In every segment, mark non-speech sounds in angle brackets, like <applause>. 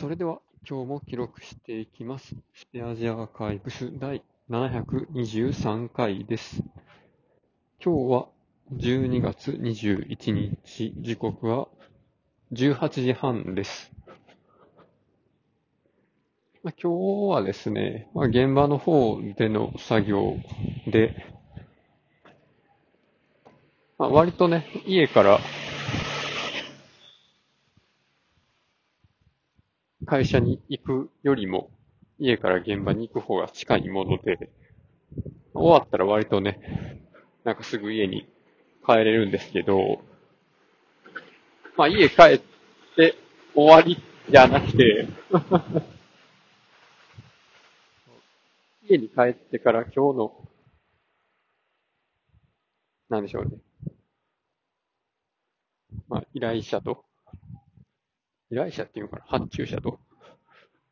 それでは今日も記録していきます。スペアジアアーカイブス第723回です。今日は12月21日、時刻は18時半です。まあ、今日はですね、まあ、現場の方での作業で、まあ、割とね、家から会社に行くよりも、家から現場に行く方が近いもので、終わったら割とね、なんかすぐ家に帰れるんですけど、まあ家帰って終わりじゃなくて、<laughs> 家に帰ってから今日の、なんでしょうね。まあ依頼者と、依頼者っていうのかな？発注者と。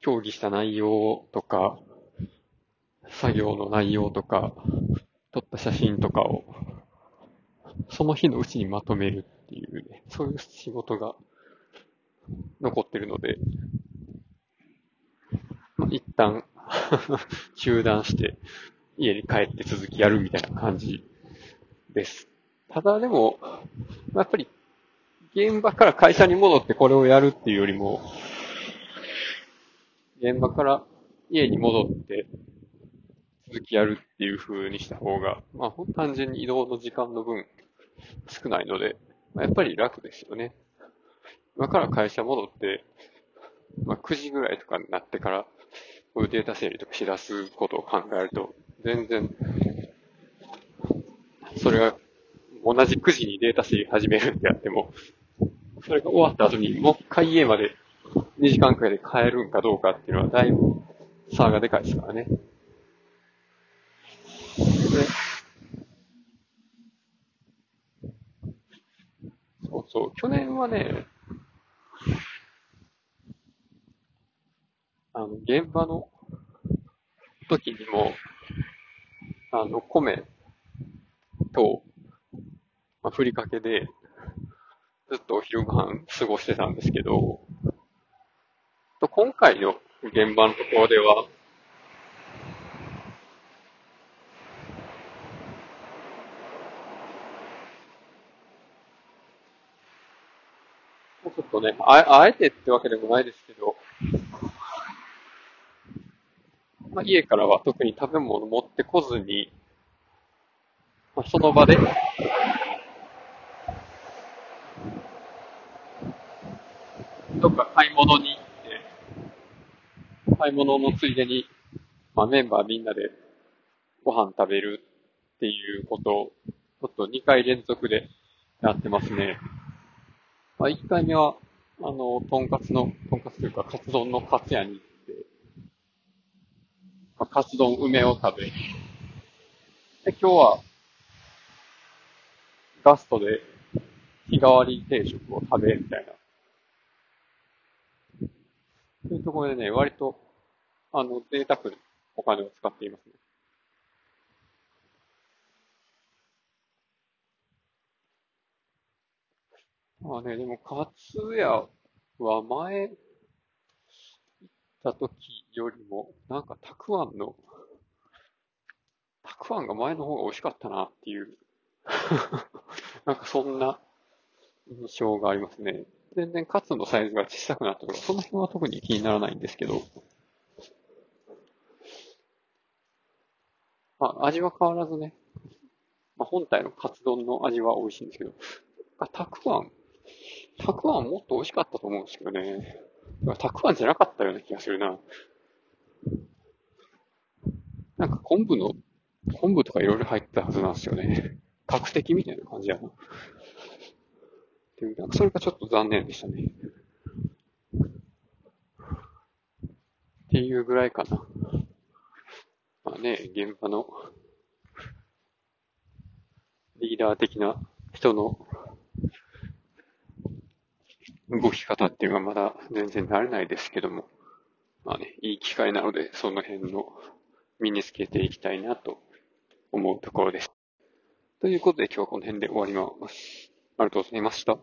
協議した内容とか、作業の内容とか、撮った写真とかを、その日のうちにまとめるっていうね、そういう仕事が残ってるので、まあ、一旦 <laughs> 中断して家に帰って続きやるみたいな感じです。ただでも、やっぱり現場から会社に戻ってこれをやるっていうよりも、現場から家に戻って続きやるっていう風にした方が、まあ、ほ単純に移動の時間の分少ないので、まあ、やっぱり楽ですよね。今から会社戻って、まあ、9時ぐらいとかになってから、こういうデータ整理とかしだすことを考えると、全然、それが同じ9時にデータ整理始めるってやっても、それが終わった後にもう一回家まで2時間くらいで帰るんかどうかっていうのはだいぶ差がでかいですからね。そうそう、去年はね、あの、現場の時にも、あの、米と、まあ、ふりかけで、ずっとお昼ご飯過ごしてたんですけど、と今回の現場のところでは、ちょっとね、ああえてってわけでもないですけど、まあ、家からは特に食べ物持ってこずに、まあ、その場で、どっか買い物に行って、買い物のついでに、まあ、メンバーみんなでご飯食べるっていうことを、ちょっと2回連続でやってますね。まあ、1回目は、あの、とんかつの、とんかつというか、カツ丼のカツ屋に行って、まあ、カツ丼梅を食べ、で、今日は、ガストで日替わり定食を食べ、みたいな。というところでね、割と、あの、贅沢にお金を使っていますね。まあね、でも、カツ屋は前、行った時よりも、なんか、たくあんの、たくあんが前の方が美味しかったなっていう、<laughs> なんかそんな印象がありますね。全然カツのサイズが小さくなったとか、その辺は特に気にならないんですけど、まあ、味は変わらずね、まあ、本体のカツ丼の味は美味しいんですけど、あたくあん、たくあんもっと美味しかったと思うんですけどね。たくあんじゃなかったような気がするな。なんか昆布の、昆布とかいろいろ入ってたはずなんですよね。角的みたいな感じやな。っていう、なんかそれがちょっと残念でしたね。っていうぐらいかな。まあね、現場のリーダー的な人の動き方っていうのはまだ全然慣れないですけども、まあね、いい機会なので、その辺の身につけていきたいなと思うところです。ということで今日はこの辺で終わります。ありがとうございました。